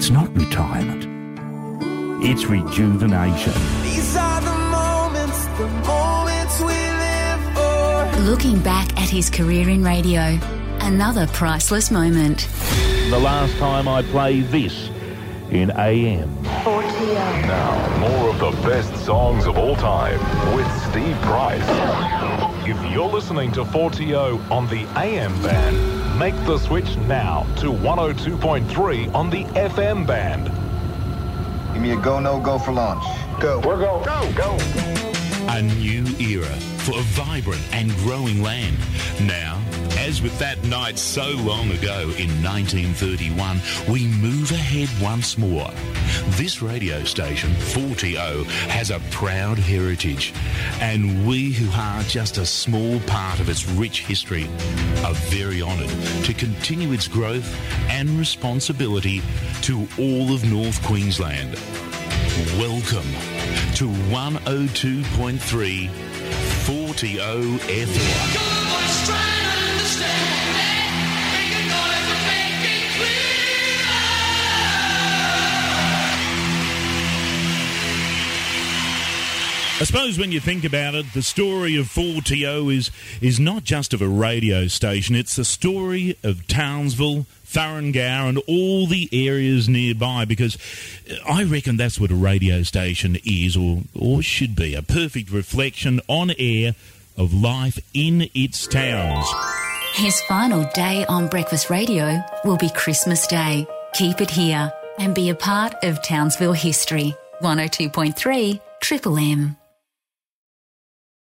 It's not retirement. It's rejuvenation. These are the moments, the moments we live for. Looking back at his career in radio, another priceless moment. The last time I play this in AM. Now, more of the best songs of all time with Steve Price. If you're listening to 4TO on the AM band, make the switch now to 102.3 on the FM band. Give me a go, no go for launch. Go. We're go, go, go. A new era for a vibrant and growing land. Now, as with that night so long ago in 1931, we move ahead once more. This radio station, 4TO, has a proud heritage, and we who are just a small part of its rich history are very honoured to continue its growth and responsibility to all of North Queensland. Welcome to 102.3 4TO FM. I suppose when you think about it, the story of 4TO is, is not just of a radio station, it's the story of Townsville, Thuringowa, and all the areas nearby because uh, I reckon that's what a radio station is or, or should be a perfect reflection on air of life in its towns. His final day on Breakfast Radio will be Christmas Day. Keep it here and be a part of Townsville history. 102.3 Triple M.